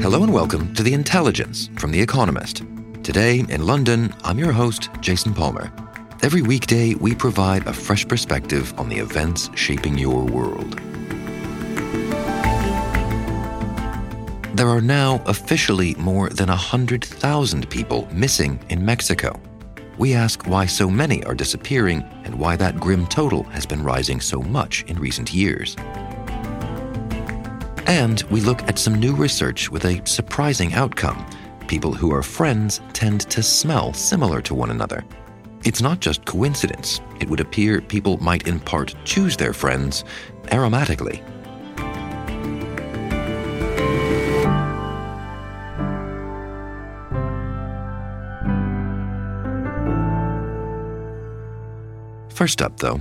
Hello and welcome to The Intelligence from The Economist. Today in London, I'm your host, Jason Palmer. Every weekday, we provide a fresh perspective on the events shaping your world. There are now officially more than 100,000 people missing in Mexico. We ask why so many are disappearing and why that grim total has been rising so much in recent years. And we look at some new research with a surprising outcome. People who are friends tend to smell similar to one another. It's not just coincidence. It would appear people might in part choose their friends aromatically. First up, though,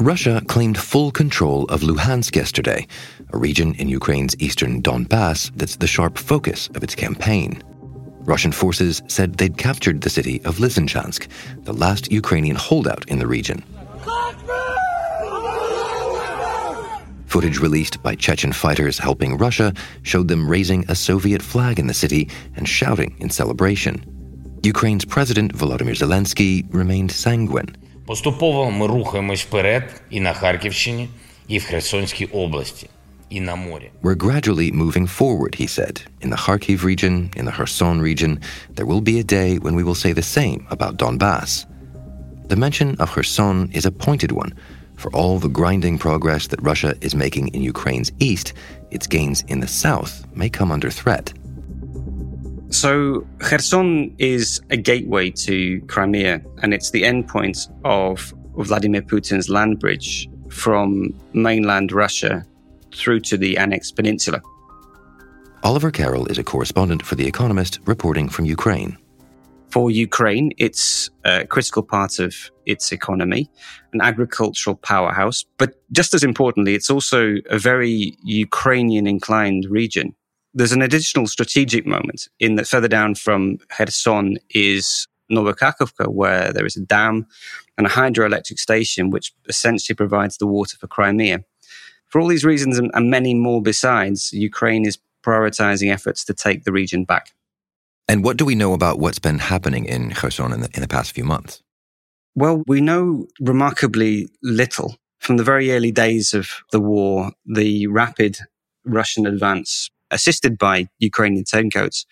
Russia claimed full control of Luhansk yesterday, a region in Ukraine's eastern Donbass that's the sharp focus of its campaign. Russian forces said they'd captured the city of Lysychansk, the last Ukrainian holdout in the region. Footage released by Chechen fighters helping Russia showed them raising a Soviet flag in the city and shouting in celebration. Ukraine's President Volodymyr Zelensky remained sanguine. Поступово ми рухаємось вперед і на Харківщині, і в Херсонській області, і на морі. We're gradually moving forward, he said. In the Kharkiv region, in the Kherson region, there will be a day when we will say the same about Donbass. The mention of Kherson is a pointed one. For all the grinding progress that Russia is making in Ukraine's east, its gains in the south may come under threat. So, Kherson is a gateway to Crimea, and it's the endpoint of Vladimir Putin's land bridge from mainland Russia through to the annexed peninsula. Oliver Carroll is a correspondent for The Economist reporting from Ukraine. For Ukraine, it's a critical part of its economy, an agricultural powerhouse. But just as importantly, it's also a very Ukrainian inclined region there's an additional strategic moment in that further down from Kherson is Novokakhovka, where there is a dam and a hydroelectric station, which essentially provides the water for Crimea. For all these reasons and, and many more besides, Ukraine is prioritizing efforts to take the region back. And what do we know about what's been happening in Kherson in the, in the past few months? Well, we know remarkably little. From the very early days of the war, the rapid Russian advance assisted by Ukrainian turncoats,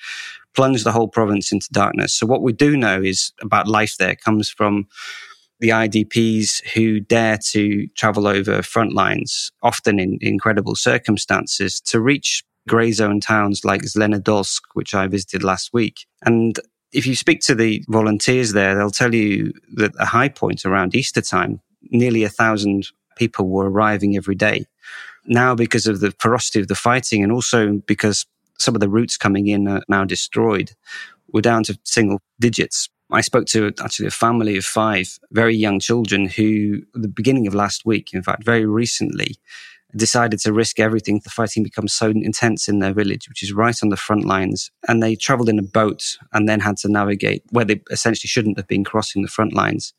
plunged the whole province into darkness. So what we do know is about life there comes from the IDPs who dare to travel over front lines, often in incredible circumstances, to reach grey zone towns like Zelenodolsk, which I visited last week. And if you speak to the volunteers there, they'll tell you that a high point around Easter time, nearly a thousand people were arriving every day now because of the ferocity of the fighting and also because some of the routes coming in are now destroyed, we're down to single digits. I spoke to actually a family of five very young children who, at the beginning of last week, in fact, very recently, decided to risk everything. The fighting becomes so intense in their village, which is right on the front lines. And they traveled in a boat and then had to navigate where they essentially shouldn't have been crossing the front lines.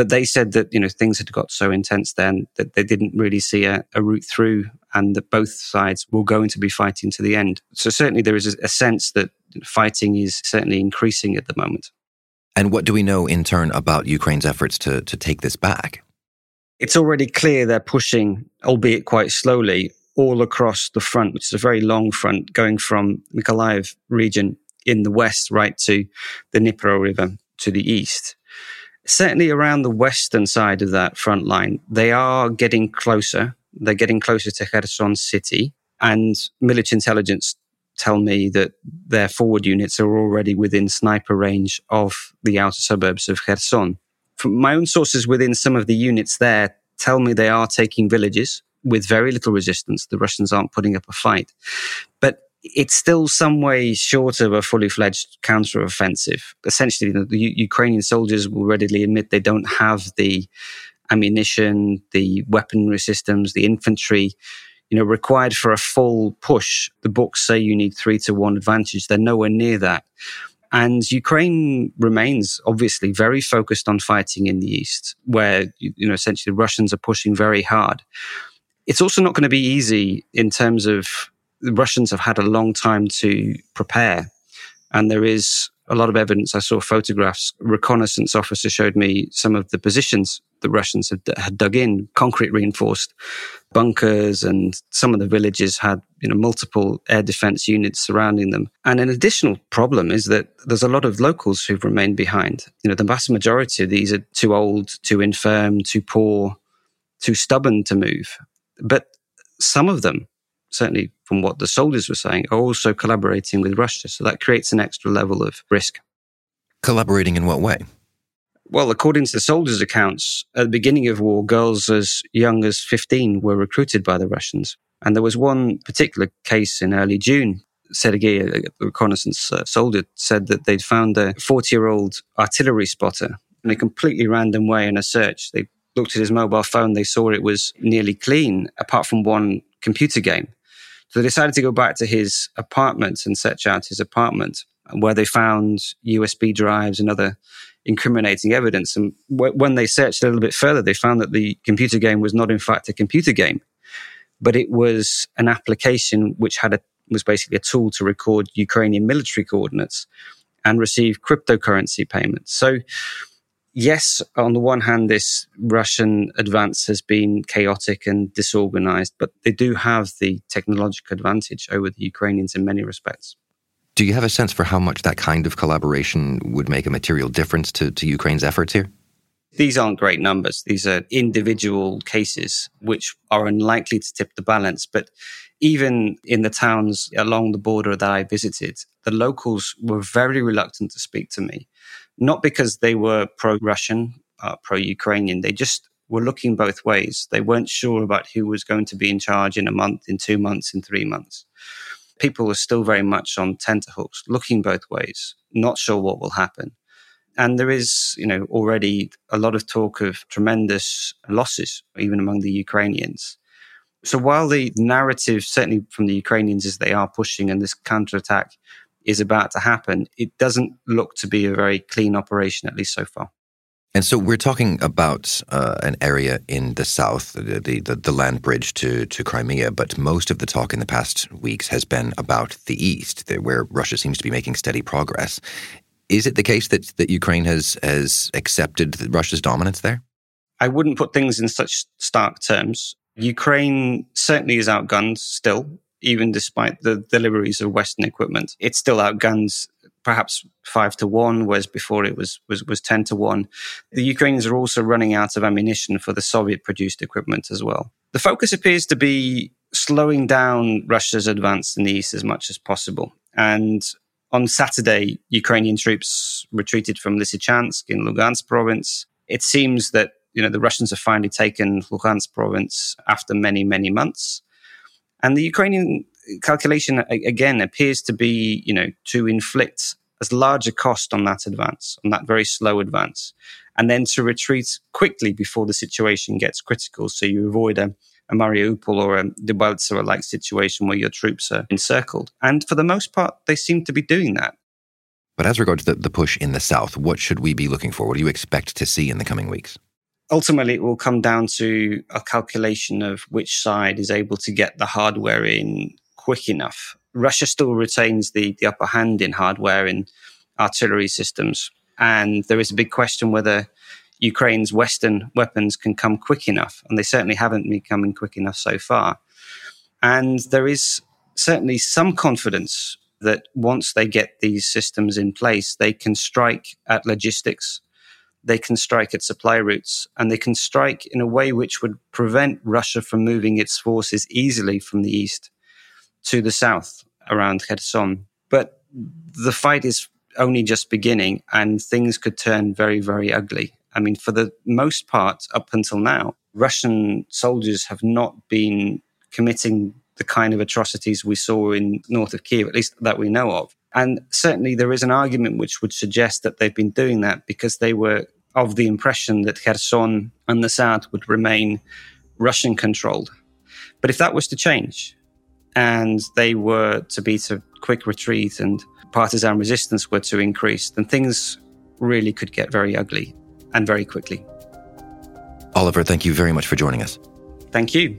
But they said that, you know, things had got so intense then that they didn't really see a, a route through and that both sides were going to be fighting to the end. So certainly there is a, a sense that fighting is certainly increasing at the moment. And what do we know in turn about Ukraine's efforts to, to take this back? It's already clear they're pushing, albeit quite slowly, all across the front, which is a very long front going from Mykolaiv region in the west right to the Dnipro River to the east certainly around the western side of that front line, they are getting closer. They're getting closer to Kherson city. And military intelligence tell me that their forward units are already within sniper range of the outer suburbs of Kherson. From my own sources within some of the units there tell me they are taking villages with very little resistance. The Russians aren't putting up a fight. But it's still some way short of a fully fledged counteroffensive. Essentially, the Ukrainian soldiers will readily admit they don't have the ammunition, the weaponry systems, the infantry, you know, required for a full push. The books say you need three to one advantage. They're nowhere near that. And Ukraine remains obviously very focused on fighting in the east, where, you know, essentially Russians are pushing very hard. It's also not going to be easy in terms of the Russians have had a long time to prepare. And there is a lot of evidence. I saw photographs. Reconnaissance officer showed me some of the positions the Russians had, had dug in, concrete reinforced bunkers, and some of the villages had you know multiple air defense units surrounding them. And an additional problem is that there's a lot of locals who've remained behind. You know, the vast majority of these are too old, too infirm, too poor, too stubborn to move. But some of them certainly from what the soldiers were saying, are also collaborating with Russia. So that creates an extra level of risk. Collaborating in what way? Well, according to the soldiers' accounts, at the beginning of war, girls as young as 15 were recruited by the Russians. And there was one particular case in early June. Sergei, a reconnaissance uh, soldier, said that they'd found a 40 year old artillery spotter in a completely random way in a search. They looked at his mobile phone, they saw it was nearly clean, apart from one computer game. So they decided to go back to his apartment and search out his apartment, where they found USB drives and other incriminating evidence. And w- when they searched a little bit further, they found that the computer game was not, in fact, a computer game, but it was an application which had a was basically a tool to record Ukrainian military coordinates and receive cryptocurrency payments. So yes, on the one hand, this Russian advance has been chaotic and disorganized, but they do have the technological advantage over the Ukrainians in many respects. Do you have a sense for how much that kind of collaboration would make a material difference to, to Ukraine's efforts here? These aren't great numbers. These are individual cases which are unlikely to tip the balance. But even in the towns along the border that I visited, the locals were very reluctant to speak to me not because they were pro Russian, uh, pro Ukrainian. They just were looking both ways. They weren't sure about who was going to be in charge in a month, in two months, in three months. People were still very much on tenterhooks, looking both ways, not sure what will happen. And there is, you know, already a lot of talk of tremendous losses, even among the Ukrainians. So while the narrative, certainly from the Ukrainians, is they are pushing and this counterattack is about to happen, it doesn't look to be a very clean operation, at least so far. And so we're talking about uh, an area in the south, the, the, the, land bridge to, to Crimea, but most of the talk in the past weeks has been about the east, where Russia seems to be making steady progress. Is it the case that, that Ukraine has, has accepted Russia's dominance there? I wouldn't put things in such stark terms. Ukraine certainly is outgunned still even despite the deliveries of Western equipment. It still outguns perhaps five to one, whereas before it was, was, was 10 to one. The Ukrainians are also running out of ammunition for the Soviet produced equipment as well. The focus appears to be slowing down Russia's advance in the east as much as possible. And on Saturday, Ukrainian troops retreated from Lysychansk in Lugansk province. It seems that you know the Russians have finally taken Lugansk province after many many months. And the Ukrainian calculation again appears to be, you know, to inflict as large a cost on that advance, on that very slow advance, and then to retreat quickly before the situation gets critical. So you avoid a, a Mariupol or a Debaltseve like situation where your troops are encircled. And for the most part, they seem to be doing that. But as regards the, the push in the south, what should we be looking for? What do you expect to see in the coming weeks? Ultimately it will come down to a calculation of which side is able to get the hardware in quick enough. Russia still retains the, the upper hand in hardware in artillery systems. And there is a big question whether Ukraine's Western weapons can come quick enough. And they certainly haven't been coming quick enough so far. And there is certainly some confidence that once they get these systems in place, they can strike at logistics they can strike at supply routes and they can strike in a way which would prevent Russia from moving its forces easily from the east to the south. around Kherson. But the fight is only just beginning and things could turn very, very ugly. I mean, for the most part, up until now, Russian soldiers have not been committing the kind of atrocities we saw in north of Kiev, at least that we know of. And certainly there is an argument which would suggest that they've been doing that because they were of the impression that Kherson and the south would remain Russian controlled. But if that was to change and they were to beat a quick retreat and partisan resistance were to increase, then things really could get very ugly and very quickly. Oliver, thank you very much for joining us. Thank you.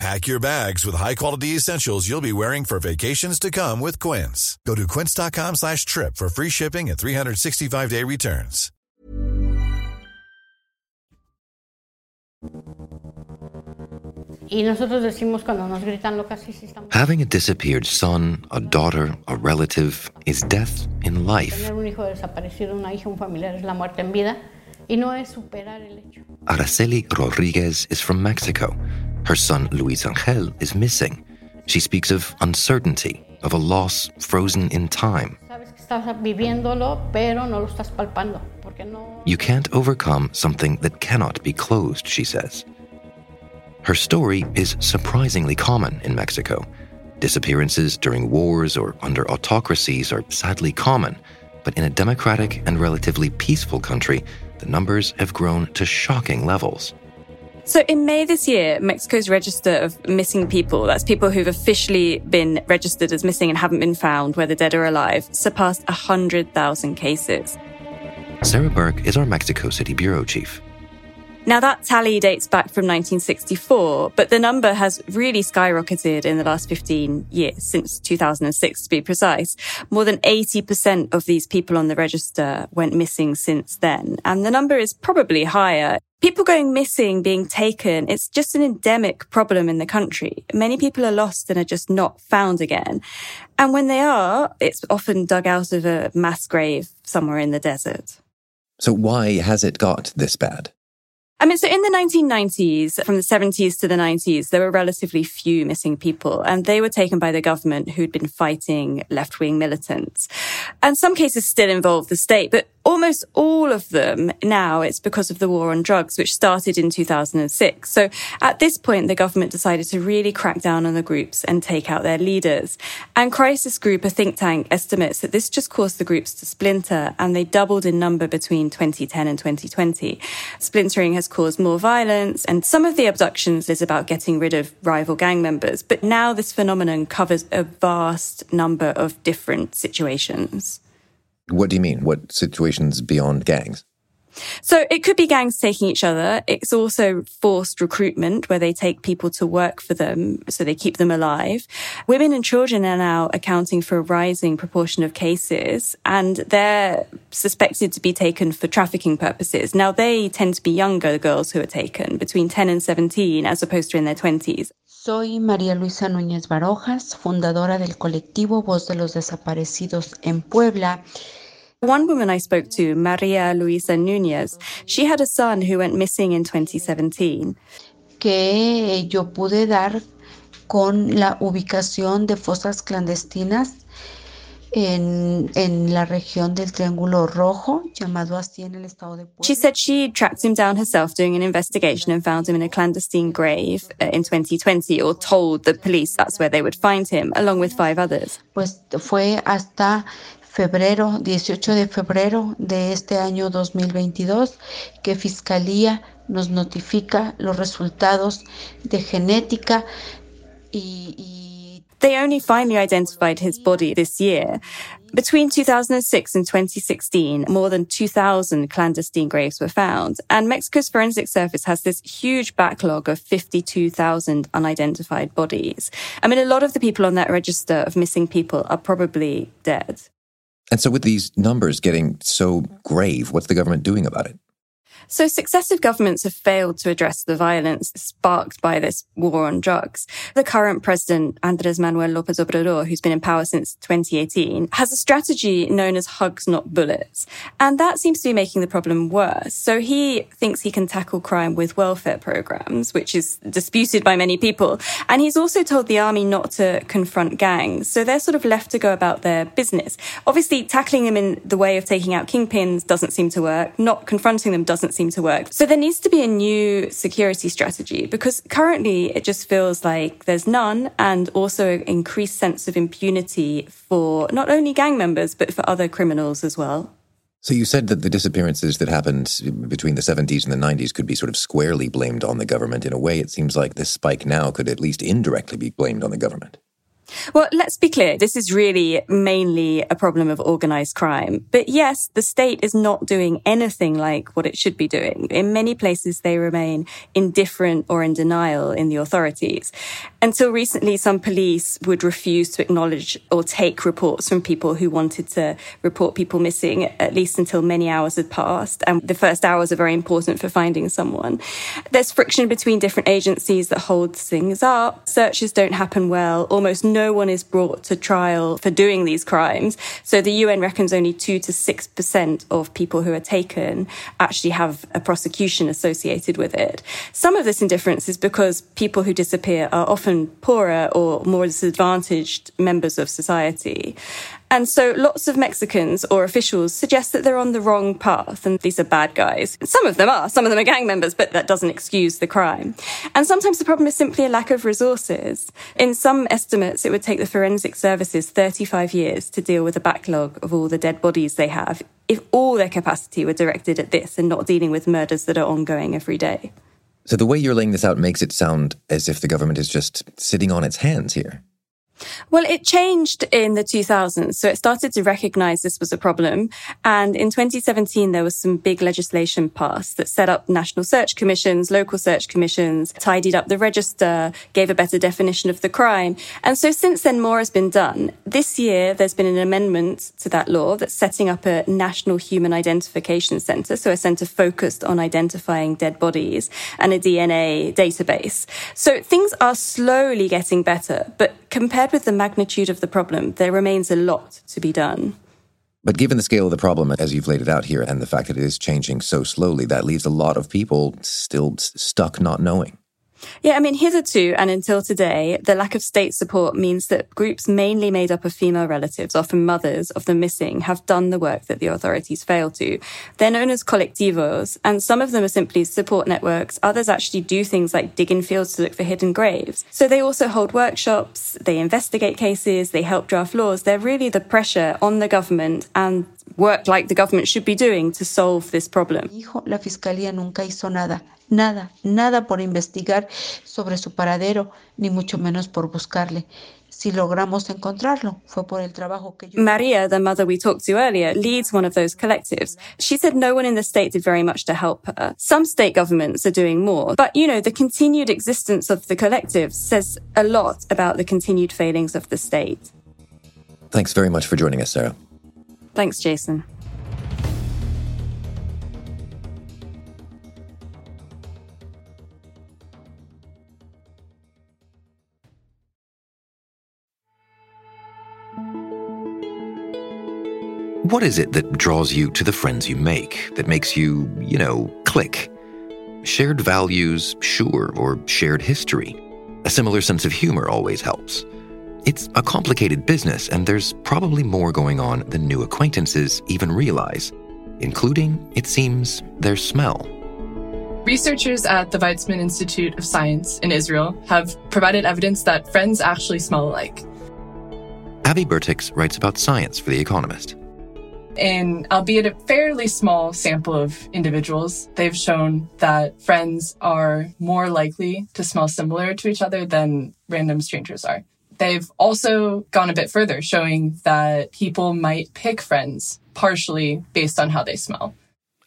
Pack your bags with high-quality essentials you'll be wearing for vacations to come with Quince. Go to quince.com slash trip for free shipping and 365-day returns. Y nosotros decimos cuando nos gritan locas, sí, sí, estamos... Having a disappeared son, a daughter, a relative is death in life. Tener un hijo desaparecido, una hija, un familiar es la muerte en vida y no es superar el hecho. Araceli Rodriguez is from Mexico. Her son Luis Angel is missing. She speaks of uncertainty, of a loss frozen in time. Sabes que estás viviéndolo, pero no lo estás palpando, porque no... You can't overcome something that cannot be closed, she says. Her story is surprisingly common in Mexico. Disappearances during wars or under autocracies are sadly common, but in a democratic and relatively peaceful country, the numbers have grown to shocking levels. So, in May this year, Mexico's register of missing people, that's people who've officially been registered as missing and haven't been found, whether dead or alive, surpassed 100,000 cases. Sarah Birke is our Mexico City bureau chief. Now, that tally dates back from 1964, but the number has really skyrocketed in the last 15 years, since 2006 to be precise. More than 80% of these people on the register went missing since then, and the number is probably higher. People going missing, being taken, it's just an endemic problem in the country. Many people are lost and are just not found again. And when they are, it's often dug out of a mass grave somewhere in the desert. So why has it got this bad? I mean, so in the 1990s, from the 70s to the 90s, there were relatively few missing people, and they were taken by the government who'd been fighting left wing militants. And some cases still involve the state, but almost all of them now it's because of the war on drugs, which started in 2006. So at this point, the government decided to really crack down on the groups and take out their leaders. And Crisis Group, a think tank, estimates that this just caused the groups to splinter and they doubled in number between 2010 and 2020. Splintering has caused more violence and some of the abductions is about getting rid of rival gang members. But now this phenomenon covers a vast number of different situations. What do you mean? What situations beyond gangs? So it could be gangs taking each other. It's also forced recruitment where they take people to work for them so they keep them alive. Women and children are now accounting for a rising proportion of cases and they're suspected to be taken for trafficking purposes. Now they tend to be younger girls who are taken between 10 and 17 as opposed to in their 20s. Soy María Luisa Núñez Barojas, fundadora del colectivo Voz de los Desaparecidos en Puebla. One woman I spoke to, Maria Luisa Nunez, she had a son who went missing in 2017. Que yo pude dar con la ubicación de fosas clandestinas en, en la región del Triángulo Rojo, llamado así en el estado de Puebla. She said she tracked him down herself doing an investigation and found him in a clandestine grave uh, in 2020, or told the police that's where they would find him, along with five others. Pues fue hasta febrero, 18 de febrero de este año 2022, que Fiscalía nos notifica los resultados de genética y, y They only finally identified his body this year. Between 2006 and 2016, more than 2,000 clandestine graves were found. And Mexico's forensic service has this huge backlog of 52,000 unidentified bodies. I mean, a lot of the people on that register of missing people are probably dead. And so, with these numbers getting so grave, what's the government doing about it? So successive governments have failed to address the violence sparked by this war on drugs. The current president, Andres Manuel Lopez Obrador, who's been in power since 2018, has a strategy known as hugs, not bullets. And that seems to be making the problem worse. So he thinks he can tackle crime with welfare programs, which is disputed by many people. And he's also told the army not to confront gangs. So they're sort of left to go about their business. Obviously, tackling them in the way of taking out kingpins doesn't seem to work. Not confronting them doesn't seem to work. So there needs to be a new security strategy because currently it just feels like there's none and also an increased sense of impunity for not only gang members, but for other criminals as well. So you said that the disappearances that happened between the 70s and the 90s could be sort of squarely blamed on the government. In a way, it seems like this spike now could at least indirectly be blamed on the government. Well, let's be clear. This is really mainly a problem of organized crime. But yes, the state is not doing anything like what it should be doing. In many places, they remain indifferent or in denial in the authorities. Until recently, some police would refuse to acknowledge or take reports from people who wanted to report people missing, at least until many hours had passed. And the first hours are very important for finding someone. There's friction between different agencies that hold things up. Searches don't happen well. Almost no no one is brought to trial for doing these crimes. So the UN reckons only 2 to 6% of people who are taken actually have a prosecution associated with it. Some of this indifference is because people who disappear are often poorer or more disadvantaged members of society. And so lots of Mexicans or officials suggest that they're on the wrong path and these are bad guys. Some of them are, some of them are gang members, but that doesn't excuse the crime. And sometimes the problem is simply a lack of resources. In some estimates, it would take the forensic services 35 years to deal with the backlog of all the dead bodies they have if all their capacity were directed at this and not dealing with murders that are ongoing every day. So the way you're laying this out makes it sound as if the government is just sitting on its hands here. Well, it changed in the 2000s. So it started to recognize this was a problem. And in 2017, there was some big legislation passed that set up national search commissions, local search commissions, tidied up the register, gave a better definition of the crime. And so since then, more has been done. This year, there's been an amendment to that law that's setting up a national human identification center. So a center focused on identifying dead bodies and a DNA database. So things are slowly getting better, but compared with the magnitude of the problem, there remains a lot to be done. But given the scale of the problem, as you've laid it out here, and the fact that it is changing so slowly, that leaves a lot of people still stuck not knowing. Yeah, I mean, hitherto and until today, the lack of state support means that groups mainly made up of female relatives, often mothers of the missing, have done the work that the authorities fail to. They're known as colectivos, and some of them are simply support networks. Others actually do things like dig in fields to look for hidden graves. So they also hold workshops, they investigate cases, they help draft laws. They're really the pressure on the government and work like the government should be doing to solve this problem. La fiscalía nunca hizo nada. Nada, nada por investigar sobre su paradero, ni mucho menos por buscarle. Si logramos encontrarlo, fue por el trabajo que yo. Maria, the mother we talked to earlier, leads one of those collectives. She said no one in the state did very much to help her. Some state governments are doing more. But, you know, the continued existence of the collective says a lot about the continued failings of the state. Thanks very much for joining us, Sarah. Thanks, Jason. What is it that draws you to the friends you make, that makes you, you know, click? Shared values, sure, or shared history. A similar sense of humor always helps. It's a complicated business, and there's probably more going on than new acquaintances even realize, including, it seems, their smell. Researchers at the Weizmann Institute of Science in Israel have provided evidence that friends actually smell alike. Abby Bertics writes about science for The Economist in albeit a fairly small sample of individuals, they've shown that friends are more likely to smell similar to each other than random strangers are. They've also gone a bit further, showing that people might pick friends partially based on how they smell.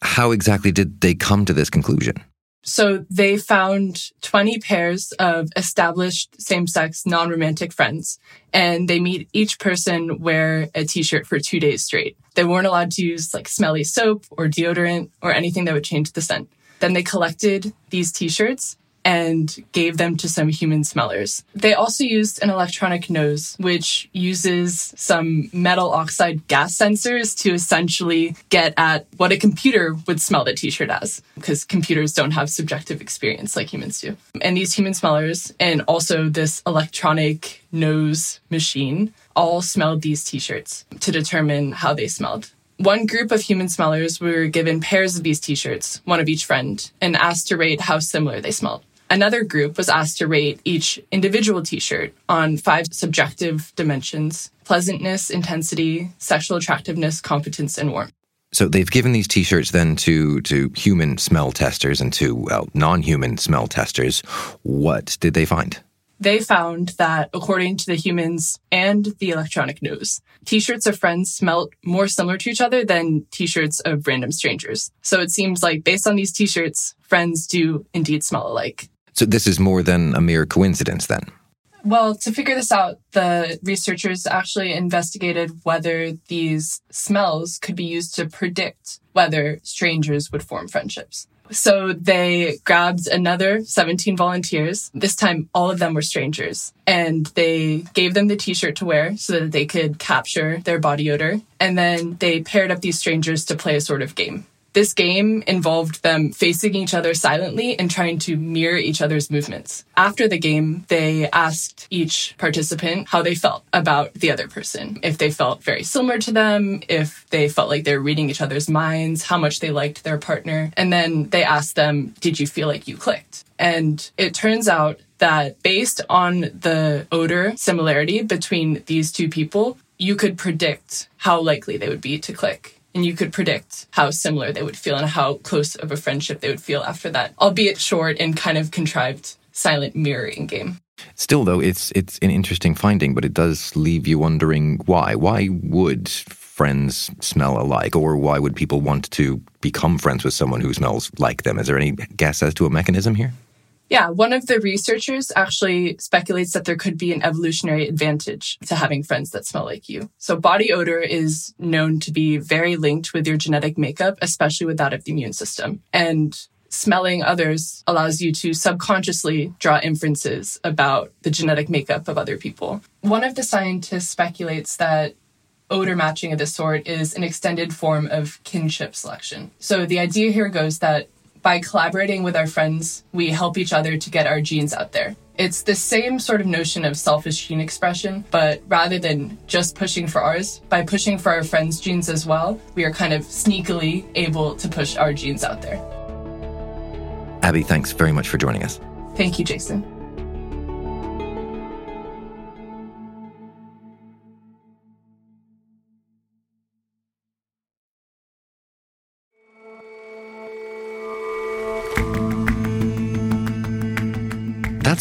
How exactly did they come to this conclusion? So they found 20 pairs of established same-sex non-romantic friends and they made each person wear a t-shirt for two days straight. They weren't allowed to use like smelly soap or deodorant or anything that would change the scent. Then they collected these t-shirts and gave them to some human smellers. They also used an electronic nose, which uses some metal oxide gas sensors to essentially get at what a computer would smell the t-shirt as, because computers don't have subjective experience like humans do. And these human smellers and also this electronic nose machine all smelled these t-shirts to determine how they smelled. One group of human smellers were given pairs of these t shirts, one of each friend, and asked to rate how similar they smelled. Another group was asked to rate each individual t shirt on five subjective dimensions pleasantness, intensity, sexual attractiveness, competence, and warmth. So they've given these T-shirts then to to human smell testers and to well, non-human smell testers. What did they find? They found that according to the humans and the electronic nose, t-shirts of friends smelt more similar to each other than t-shirts of random strangers. So it seems like based on these t-shirts, friends do indeed smell alike. So this is more than a mere coincidence then. Well, to figure this out, the researchers actually investigated whether these smells could be used to predict whether strangers would form friendships. So they grabbed another 17 volunteers. This time, all of them were strangers. And they gave them the t shirt to wear so that they could capture their body odor. And then they paired up these strangers to play a sort of game. This game involved them facing each other silently and trying to mirror each other's movements. After the game, they asked each participant how they felt about the other person. If they felt very similar to them, if they felt like they were reading each other's minds, how much they liked their partner. And then they asked them, did you feel like you clicked? And it turns out that based on the odor similarity between these two people, you could predict how likely they would be to click and you could predict how similar they would feel and how close of a friendship they would feel after that, albeit short and kind of contrived silent mirroring game. Still, though, it's it's an interesting finding, but it does leave you wondering why. Why would friends smell alike, or why would people want to become friends with someone who smells like them? Is there any guess as to a mechanism here? Yeah, one of the researchers actually speculates that there could be an evolutionary advantage to having friends that smell like you. So, body odor is known to be very linked with your genetic makeup, especially with that of the immune system. And smelling others allows you to subconsciously draw inferences about the genetic makeup of other people. One of the scientists speculates that odor matching of this sort is an extended form of kinship selection. So the idea here goes that by collaborating with our friends, we help each other to get our genes out there. It's the same sort of notion of selfish gene expression, but rather than just pushing for ours, by pushing for our friends' genes as well, we are kind of sneakily able to push our genes out there. Abby, thanks very much for joining us. Thank you, Jason.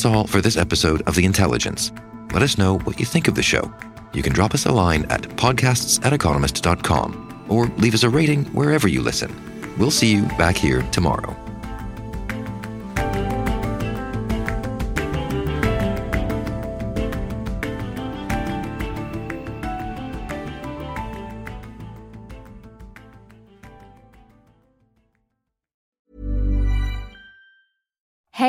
That's all for this episode of The Intelligence. Let us know what you think of the show. You can drop us a line at podcasts at economist.com or leave us a rating wherever you listen. We'll see you back here tomorrow.